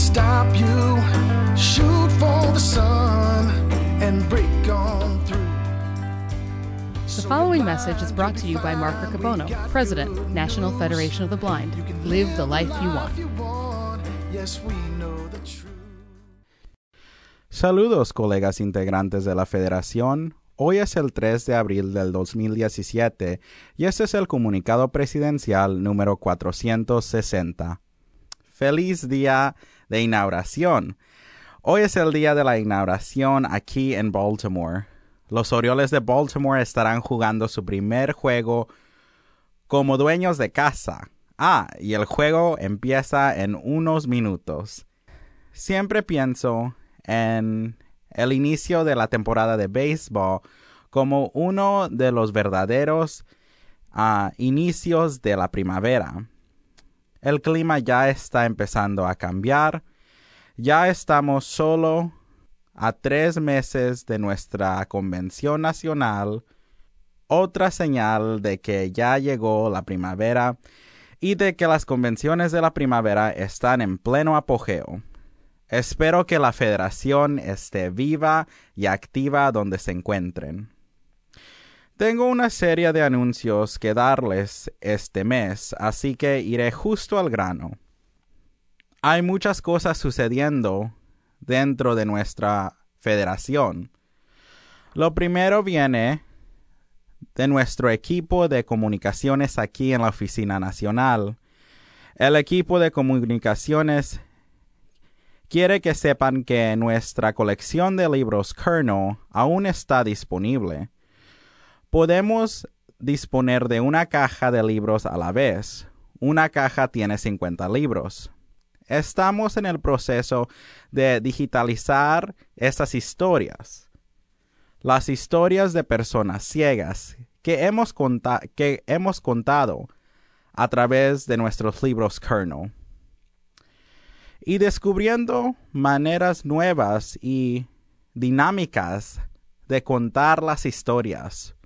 stop you. Shoot for the sun and break on through. The following message is brought to you by Mark Riccobono, President, National Federation of the Blind. Live the life you want. Yes, we know the truth. Saludos colegas integrantes de la Federación. Hoy es el 3 de abril del 2017 y este es el comunicado presidencial número 460. Feliz día de inauguración. Hoy es el día de la inauguración aquí en Baltimore. Los Orioles de Baltimore estarán jugando su primer juego como dueños de casa. Ah, y el juego empieza en unos minutos. Siempre pienso en el inicio de la temporada de béisbol como uno de los verdaderos ah, inicios de la primavera. El clima ya está empezando a cambiar. Ya estamos solo a tres meses de nuestra convención nacional. Otra señal de que ya llegó la primavera y de que las convenciones de la primavera están en pleno apogeo. Espero que la federación esté viva y activa donde se encuentren. Tengo una serie de anuncios que darles este mes, así que iré justo al grano. Hay muchas cosas sucediendo dentro de nuestra federación. Lo primero viene de nuestro equipo de comunicaciones aquí en la Oficina Nacional. El equipo de comunicaciones quiere que sepan que nuestra colección de libros Kernel aún está disponible. Podemos disponer de una caja de libros a la vez. Una caja tiene 50 libros. Estamos en el proceso de digitalizar estas historias. Las historias de personas ciegas que hemos, que hemos contado a través de nuestros libros Kernel y descubriendo maneras nuevas y dinámicas de contar las historias.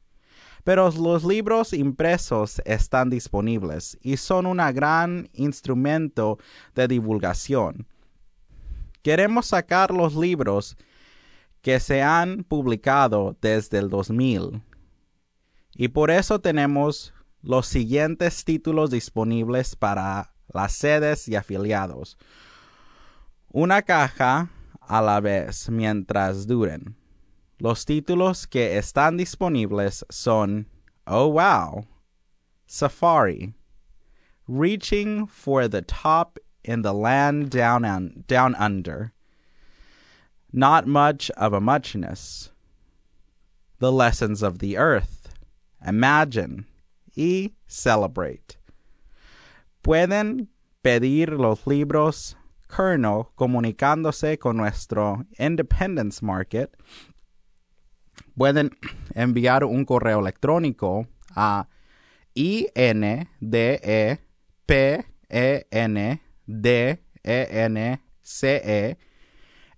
Pero los libros impresos están disponibles y son un gran instrumento de divulgación. Queremos sacar los libros que se han publicado desde el 2000 y por eso tenemos los siguientes títulos disponibles para las sedes y afiliados una caja a la vez mientras duren. Los títulos que están disponibles son Oh Wow, Safari, Reaching for the Top in the Land Down, un- down Under, Not Much of a Muchness, The Lessons of the Earth, Imagine y Celebrate. Pueden pedir los libros Kernel comunicándose con nuestro Independence Market, pueden enviar un correo electrónico a independence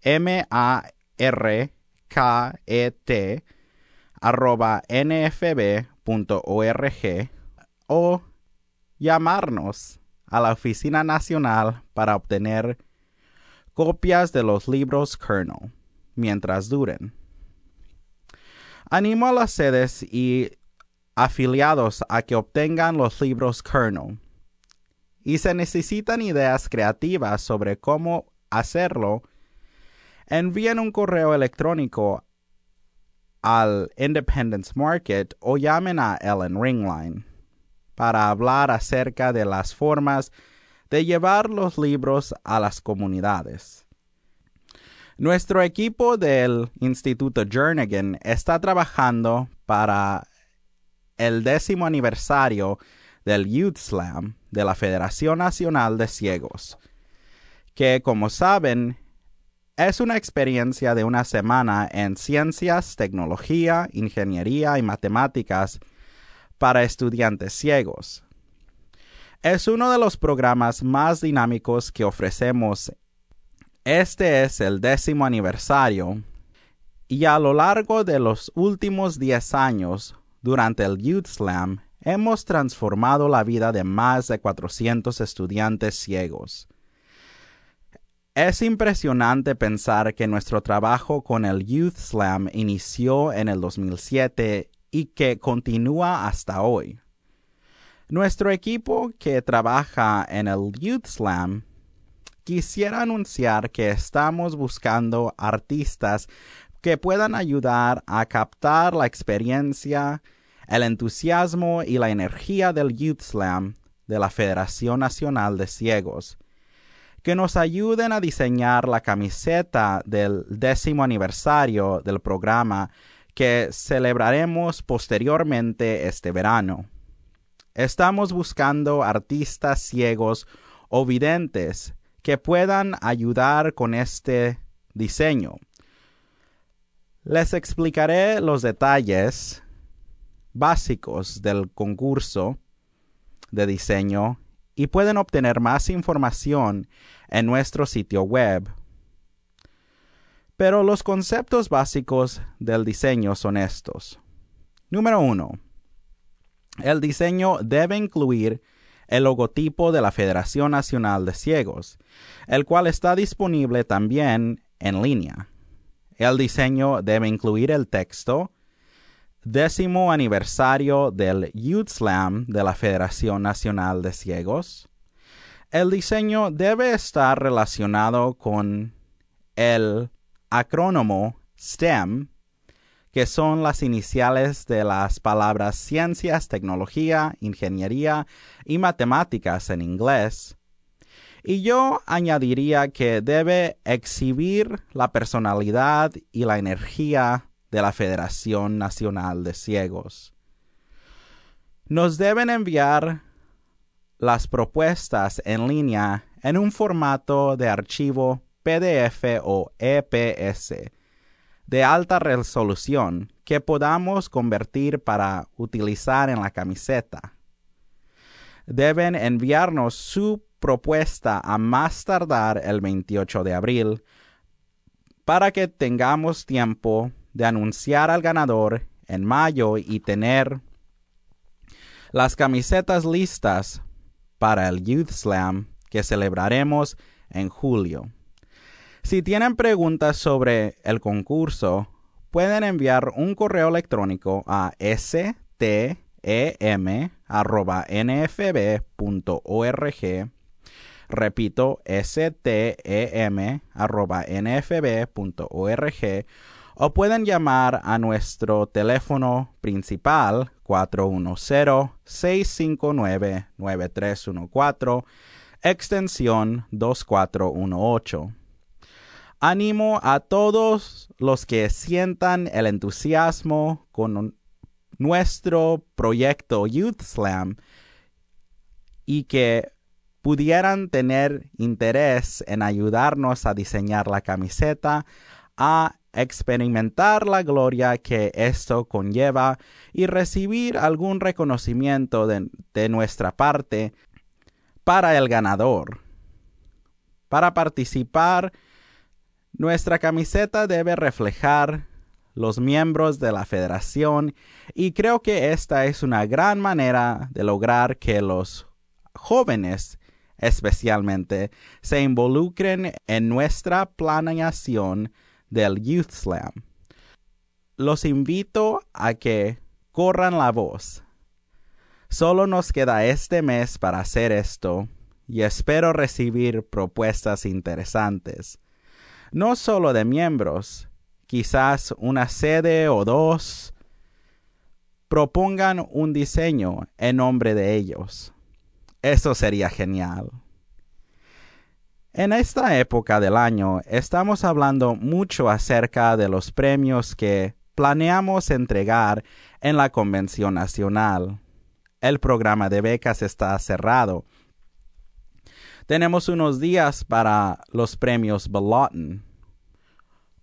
m a r k e t nfb.org o llamarnos a la Oficina Nacional para obtener copias de los libros Kernel mientras duren. Animo a las sedes y afiliados a que obtengan los libros Kernel. Y se necesitan ideas creativas sobre cómo hacerlo, envíen un correo electrónico al Independence Market o llamen a Ellen Ringline para hablar acerca de las formas de llevar los libros a las comunidades. Nuestro equipo del Instituto Jernigan está trabajando para el décimo aniversario del Youth Slam de la Federación Nacional de Ciegos, que como saben es una experiencia de una semana en ciencias, tecnología, ingeniería y matemáticas para estudiantes ciegos. Es uno de los programas más dinámicos que ofrecemos. Este es el décimo aniversario y a lo largo de los últimos 10 años, durante el Youth Slam, hemos transformado la vida de más de 400 estudiantes ciegos. Es impresionante pensar que nuestro trabajo con el Youth Slam inició en el 2007 y que continúa hasta hoy. Nuestro equipo que trabaja en el Youth Slam quisiera anunciar que estamos buscando artistas que puedan ayudar a captar la experiencia, el entusiasmo y la energía del Youth Slam de la Federación Nacional de Ciegos que nos ayuden a diseñar la camiseta del décimo aniversario del programa que celebraremos posteriormente este verano. Estamos buscando artistas ciegos o videntes que puedan ayudar con este diseño. Les explicaré los detalles básicos del concurso de diseño y pueden obtener más información en nuestro sitio web. Pero los conceptos básicos del diseño son estos. Número 1. El diseño debe incluir el logotipo de la Federación Nacional de Ciegos, el cual está disponible también en línea. El diseño debe incluir el texto décimo aniversario del Youth Slam de la Federación Nacional de Ciegos. El diseño debe estar relacionado con el acrónimo STEM, que son las iniciales de las palabras ciencias, tecnología, ingeniería y matemáticas en inglés. Y yo añadiría que debe exhibir la personalidad y la energía de la Federación Nacional de Ciegos. Nos deben enviar las propuestas en línea en un formato de archivo PDF o EPS de alta resolución que podamos convertir para utilizar en la camiseta. Deben enviarnos su propuesta a más tardar el 28 de abril para que tengamos tiempo de anunciar al ganador en mayo y tener las camisetas listas para el Youth Slam que celebraremos en julio. Si tienen preguntas sobre el concurso, pueden enviar un correo electrónico a stem.nfb.org. Repito, stem.nfb.org o pueden llamar a nuestro teléfono principal 410-659-9314, extensión 2418. Animo a todos los que sientan el entusiasmo con nuestro proyecto Youth Slam y que pudieran tener interés en ayudarnos a diseñar la camiseta a experimentar la gloria que esto conlleva y recibir algún reconocimiento de, nuestra parte para el ganador. Para participar, nuestra camiseta debe reflejar los miembros de la federación y creo que esta es una gran manera de lograr que los jóvenes especialmente se involucren en nuestra planeación del Youth Slam. Los invito a que corran la voz. Solo nos queda este mes para hacer esto y espero recibir propuestas interesantes. No solo de miembros, quizás una sede o dos propongan un diseño en nombre de ellos. Eso sería genial. En esta época del año estamos hablando mucho acerca de los premios que planeamos entregar en la Convención Nacional. El programa de becas está cerrado. Tenemos unos días para los premios Belotten.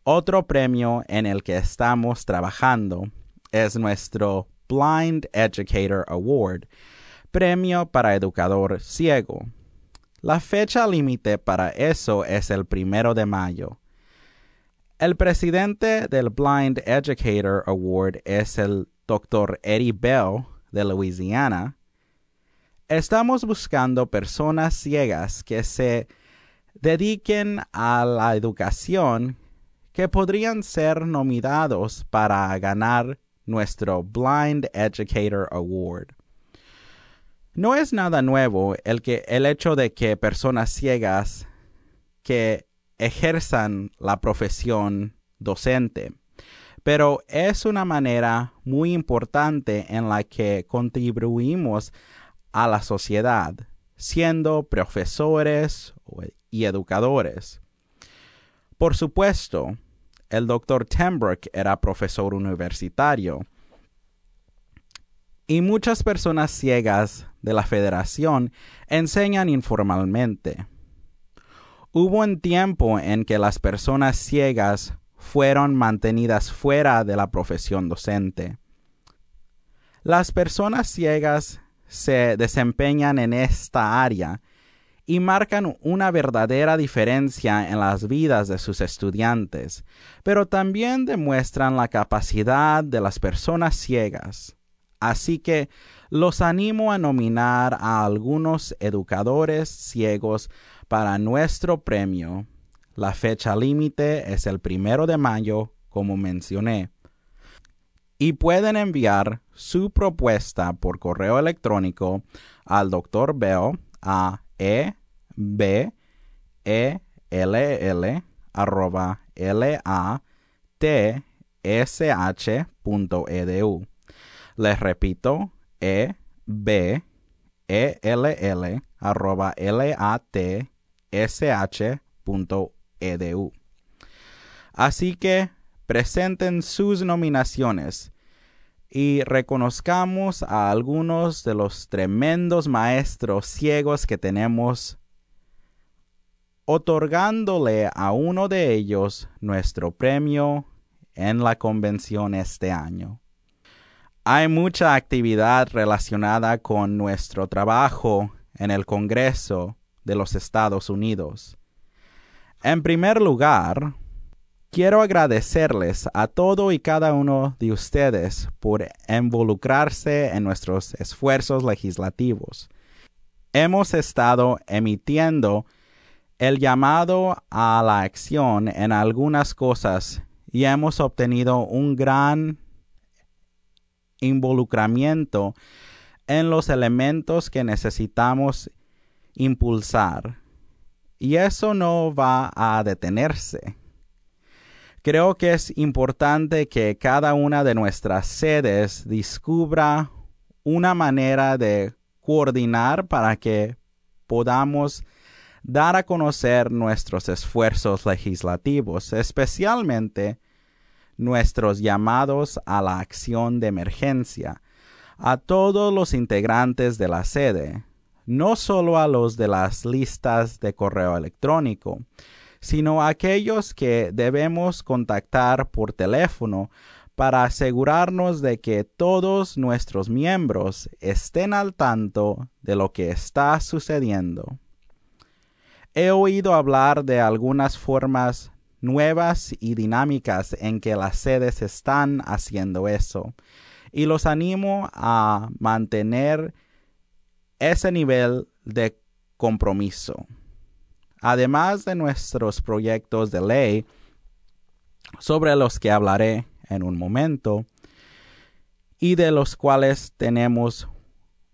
Otro premio en el que estamos trabajando es nuestro Blind Educator Award, premio para educador ciego. La fecha límite para eso es el primero de mayo. El presidente del Blind Educator Award es el Dr. Eddie Bell de Louisiana. Estamos buscando personas ciegas que se dediquen a la educación que podrían ser nominados para ganar nuestro Blind Educator Award. No es nada nuevo el, que, el hecho de que personas ciegas que ejerzan la profesión docente, pero es una manera muy importante en la que contribuimos a la sociedad, siendo profesores y educadores. Por supuesto, el doctor Tembrook era profesor universitario y muchas personas ciegas de la federación enseñan informalmente. Hubo un tiempo en que las personas ciegas fueron mantenidas fuera de la profesión docente. Las personas ciegas se desempeñan en esta área y marcan una verdadera diferencia en las vidas de sus estudiantes, pero también demuestran la capacidad de las personas ciegas. Así que los animo a nominar a algunos educadores ciegos para nuestro premio. La fecha límite es el primero de mayo, como mencioné. Y pueden enviar su propuesta por correo electrónico al Dr. Bell a e b e l l arroba l a t s h punto edu. Les repito, e b e l l arroba l a t s h punto edu. Así que presenten sus nominaciones y reconozcamos a algunos de los tremendos maestros ciegos que tenemos, otorgándole a uno de ellos nuestro premio en la convención este año. Hay mucha actividad relacionada con nuestro trabajo en el Congreso de los Estados Unidos. En primer lugar, quiero agradecerles a todo y cada uno de ustedes por involucrarse en nuestros esfuerzos legislativos. Hemos estado emitiendo el llamado a la acción en algunas cosas y hemos obtenido un gran involucramiento en los elementos que necesitamos impulsar. Y eso no va a detenerse. Creo que es importante que cada una de nuestras sedes descubra una manera de coordinar para que podamos dar a conocer nuestros esfuerzos legislativos, especialmente nuestros llamados a la acción de emergencia, a todos los integrantes de la sede, no solo a los de las listas de correo electrónico, sino aquellos que debemos contactar por teléfono para asegurarnos de que todos nuestros miembros estén al tanto de lo que está sucediendo. He oído hablar de algunas formas nuevas y dinámicas en que las sedes están haciendo eso, y los animo a mantener ese nivel de compromiso. Además de nuestros proyectos de ley, sobre los que hablaré en un momento, y de los cuales tenemos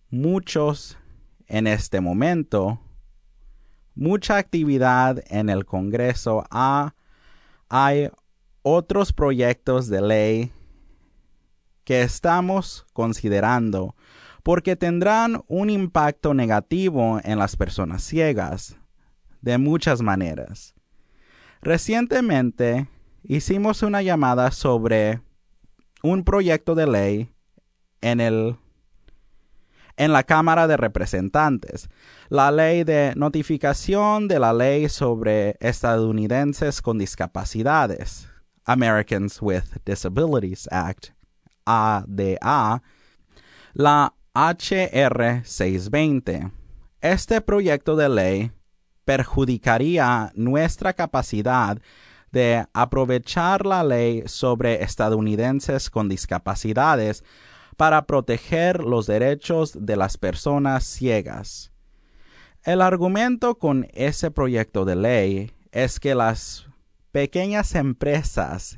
muchos en este momento, mucha actividad en el Congreso hay otros proyectos de ley que estamos considerando porque tendrán un impacto negativo en las personas ciegas de muchas maneras. Recientemente hicimos una llamada sobre un proyecto de ley en el en la Cámara de Representantes, la ley de notificación de la ley sobre estadounidenses con discapacidades, Americans with Disabilities Act, ADA, la HR 620. Este proyecto de ley perjudicaría nuestra capacidad de aprovechar la ley sobre estadounidenses con discapacidades para proteger los derechos de las personas ciegas. El argumento con ese proyecto de ley es que las pequeñas empresas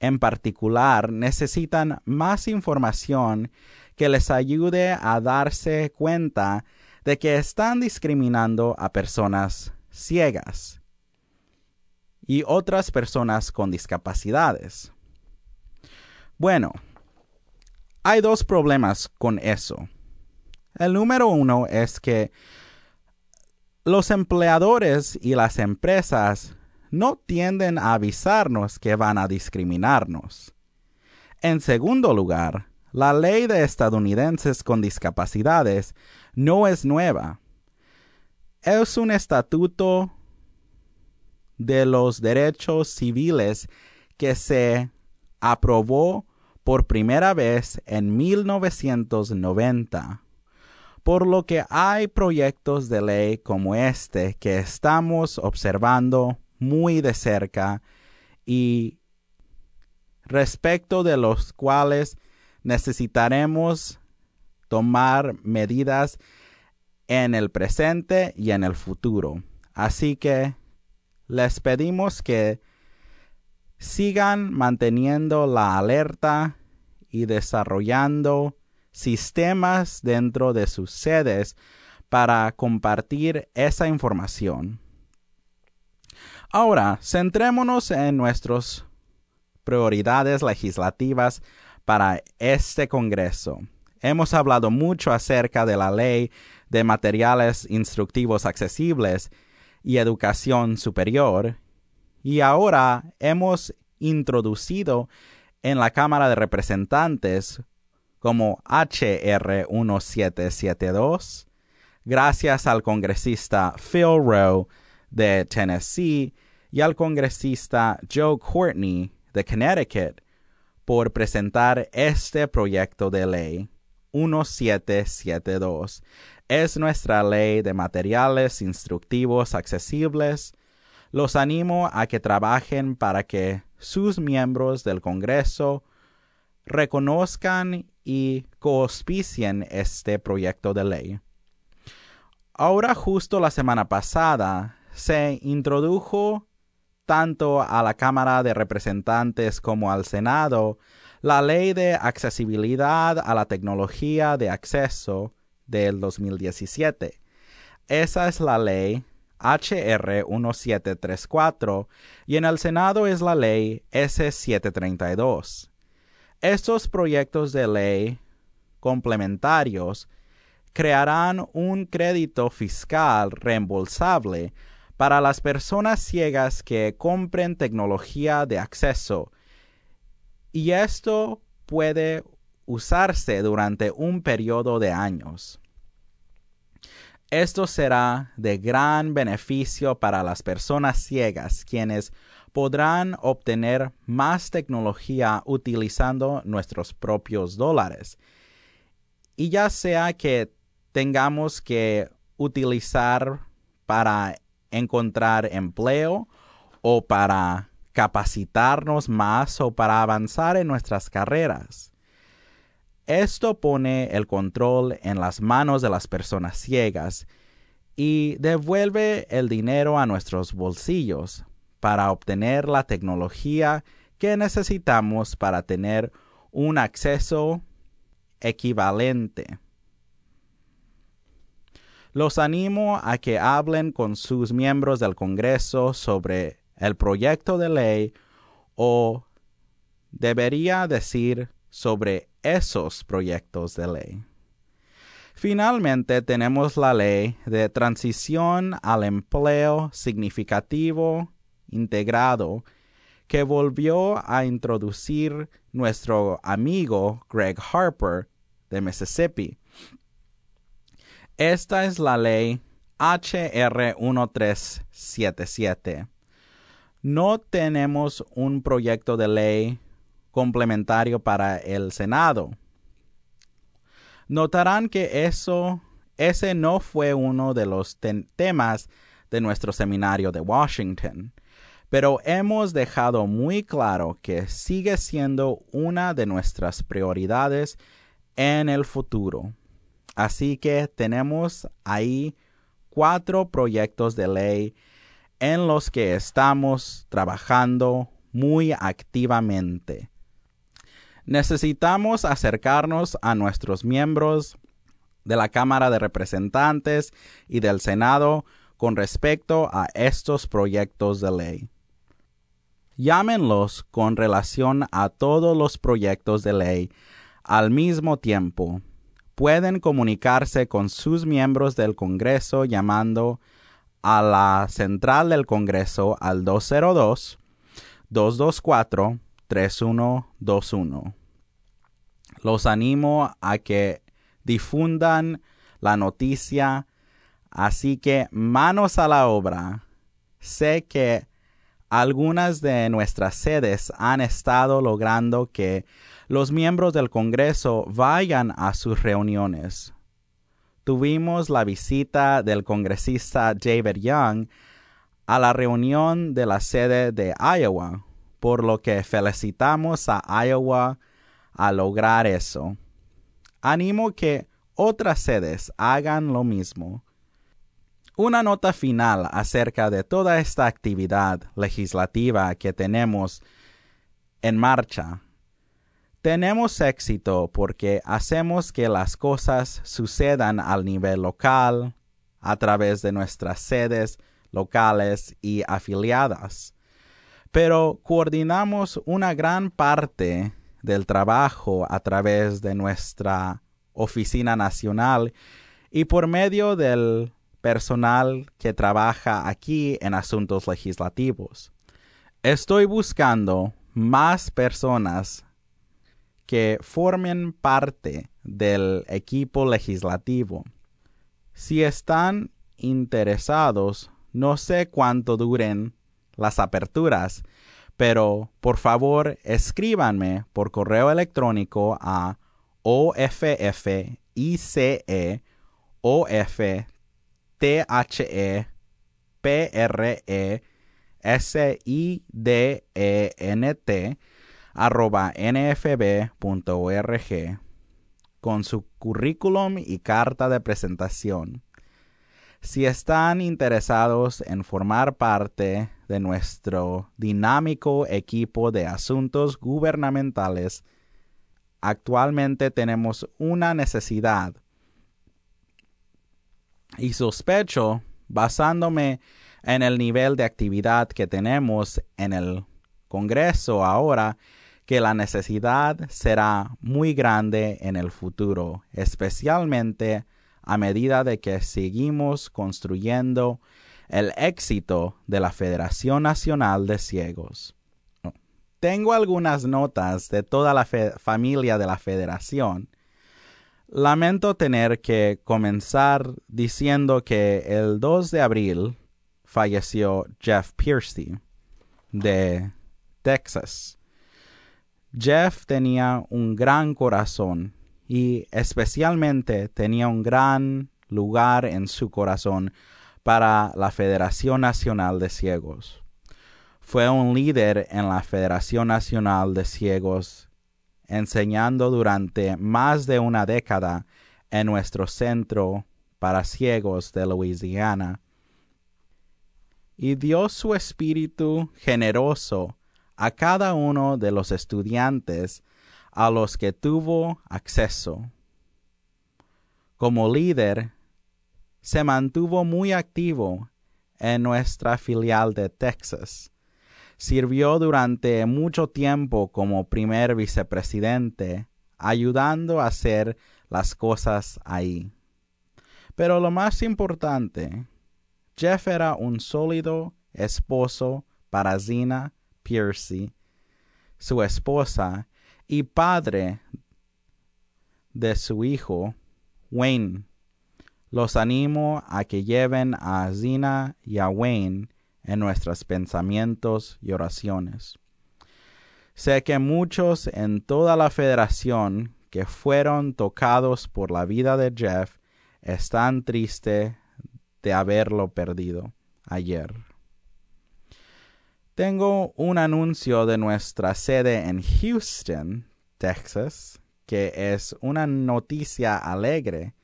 en particular necesitan más información que les ayude a darse cuenta de que están discriminando a personas ciegas y otras personas con discapacidades. Bueno, hay dos problemas con eso. El número uno es que los empleadores y las empresas no tienden a avisarnos que van a discriminarnos. En segundo lugar, la ley de estadounidenses con discapacidades no es nueva. Es un estatuto de los derechos civiles que se aprobó por primera vez en 1990, por lo que hay proyectos de ley como este que estamos observando muy de cerca y respecto de los cuales necesitaremos tomar medidas en el presente y en el futuro. Así que les pedimos que sigan manteniendo la alerta y desarrollando sistemas dentro de sus sedes para compartir esa información. Ahora, centrémonos en nuestras prioridades legislativas para este Congreso. Hemos hablado mucho acerca de la ley de materiales instructivos accesibles y educación superior y ahora hemos introducido en la Cámara de Representantes como HR 1772, gracias al congresista Phil Rowe de Tennessee y al congresista Joe Courtney de Connecticut por presentar este proyecto de ley 1772. Es nuestra ley de materiales instructivos accesibles. Los animo a que trabajen para que sus miembros del Congreso reconozcan y coauspicien este proyecto de ley. Ahora justo la semana pasada se introdujo tanto a la Cámara de Representantes como al Senado la Ley de Accesibilidad a la Tecnología de Acceso del 2017. Esa es la ley HR 1734 y en el Senado es la ley S732. Estos proyectos de ley complementarios crearán un crédito fiscal reembolsable para las personas ciegas que compren tecnología de acceso y esto puede usarse durante un periodo de años. Esto será de gran beneficio para las personas ciegas, quienes podrán obtener más tecnología utilizando nuestros propios dólares. Y ya sea que tengamos que utilizar para encontrar empleo o para capacitarnos más o para avanzar en nuestras carreras. Esto pone el control en las manos de las personas ciegas y devuelve el dinero a nuestros bolsillos para obtener la tecnología que necesitamos para tener un acceso equivalente. Los animo a que hablen con sus miembros del Congreso sobre el proyecto de ley o debería decir sobre esos proyectos de ley. Finalmente tenemos la ley de transición al empleo significativo integrado que volvió a introducir nuestro amigo Greg Harper de Mississippi. Esta es la ley HR 1377. No tenemos un proyecto de ley complementario para el Senado. Notarán que eso, ese no fue uno de los temas de nuestro seminario de Washington, pero hemos dejado muy claro que sigue siendo una de nuestras prioridades en el futuro. Así que tenemos ahí cuatro proyectos de ley en los que estamos trabajando muy activamente. Necesitamos acercarnos a nuestros miembros de la Cámara de Representantes y del Senado con respecto a estos proyectos de ley. Llámenlos con relación a todos los proyectos de ley al mismo tiempo pueden comunicarse con sus miembros del Congreso llamando a la central del Congreso al 202-224-3121. Los animo a que difundan la noticia, así que manos a la obra. Sé que algunas de nuestras sedes han estado logrando que los miembros del Congreso vayan a sus reuniones. Tuvimos la visita del congresista David Young a la reunión de la sede de Iowa, por lo que felicitamos a Iowa a lograr eso. Animo que otras sedes hagan lo mismo. Una nota final acerca de toda esta actividad legislativa que tenemos en marcha tenemos éxito porque hacemos que las cosas sucedan al nivel local, a través de nuestras sedes locales y afiliadas. Pero coordinamos una gran parte del trabajo a través de nuestra oficina nacional y por medio del personal que trabaja aquí en asuntos legislativos. Estoy buscando más personas que formen parte del equipo legislativo. Si están interesados, no sé cuánto duren las aperturas, pero por favor escríbanme por correo electrónico a office arroba nfb.org con su currículum y carta de presentación. Si están interesados en formar parte de nuestro dinámico equipo de asuntos gubernamentales, actualmente tenemos una necesidad y sospecho, basándome en el nivel de actividad que tenemos en el Congreso ahora, que la necesidad será muy grande en el futuro, especialmente a medida de que seguimos construyendo el éxito de la Federación Nacional de Ciegos. Tengo algunas notas de toda la familia de la Federación. Lamento tener que comenzar diciendo que el 2 de abril falleció Jeff Piercy de Texas. Jeff tenía un gran corazón y especialmente tenía un gran lugar en su corazón para la Federación Nacional de Ciegos. Fue un líder en la Federación Nacional de Ciegos, enseñando durante más de una década en nuestro centro para ciegos de Louisiana. Y dio su espíritu generoso a cada uno de los estudiantes a los que tuvo acceso. Como líder, se mantuvo muy activo en nuestra filial de Texas. Sirvió durante mucho tiempo como primer vicepresidente, ayudando a hacer las cosas ahí. Pero lo más importante, Jeff era un sólido esposo para Zina Piercy, su esposa y padre de su hijo, Wayne. Los animo a que lleven a Zina y a Wayne en nuestros pensamientos y oraciones. Sé que muchos en toda la federación que fueron tocados por la vida de Jeff están tristes de haberlo perdido ayer. Tengo un anuncio de nuestra sede en Houston, Texas, que es una noticia alegre.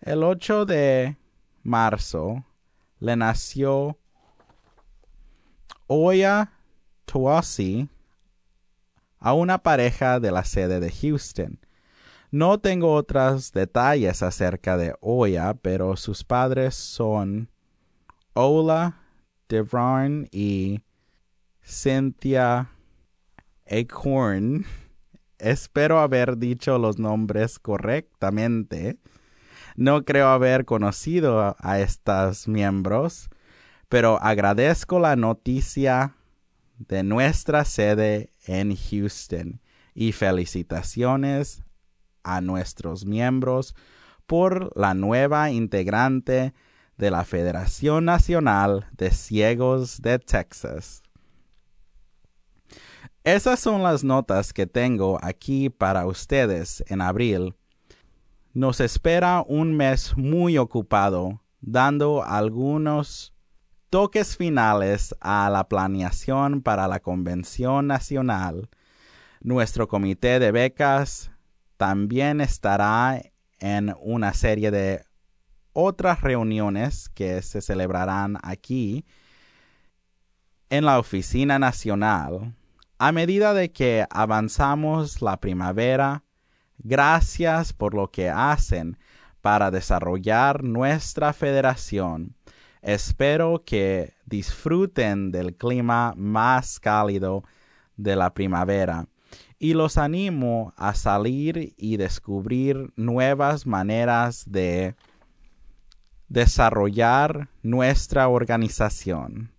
El 8 de marzo le nació Oya Tuasi a una pareja de la sede de Houston. No tengo otros detalles acerca de Oya, pero sus padres son Ola Devron y Cynthia Acorn. Espero haber dicho los nombres correctamente. No creo haber conocido a estos miembros, pero agradezco la noticia de nuestra sede en Houston y felicitaciones a nuestros miembros por la nueva integrante de la Federación Nacional de Ciegos de Texas. Esas son las notas que tengo aquí para ustedes en abril. Nos espera un mes muy ocupado, dando algunos toques finales a la planeación para la Convención Nacional. Nuestro comité de becas también estará en una serie de otras reuniones que se celebrarán aquí en la Oficina Nacional. A medida de que avanzamos la primavera, gracias por lo que hacen para desarrollar nuestra federación. Espero que disfruten del clima más cálido de la primavera y los animo a salir y descubrir nuevas maneras de desarrollar nuestra organización.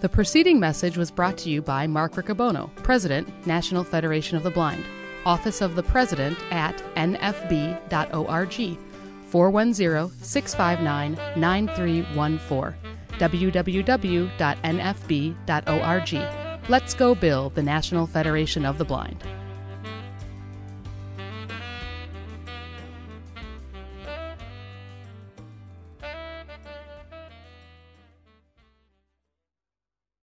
The preceding message was brought to you by Mark Riccobono, President, National Federation of the Blind, Office of the President at nfb.org, 410 659 9314, www.nfb.org. Let's go build the National Federation of the Blind.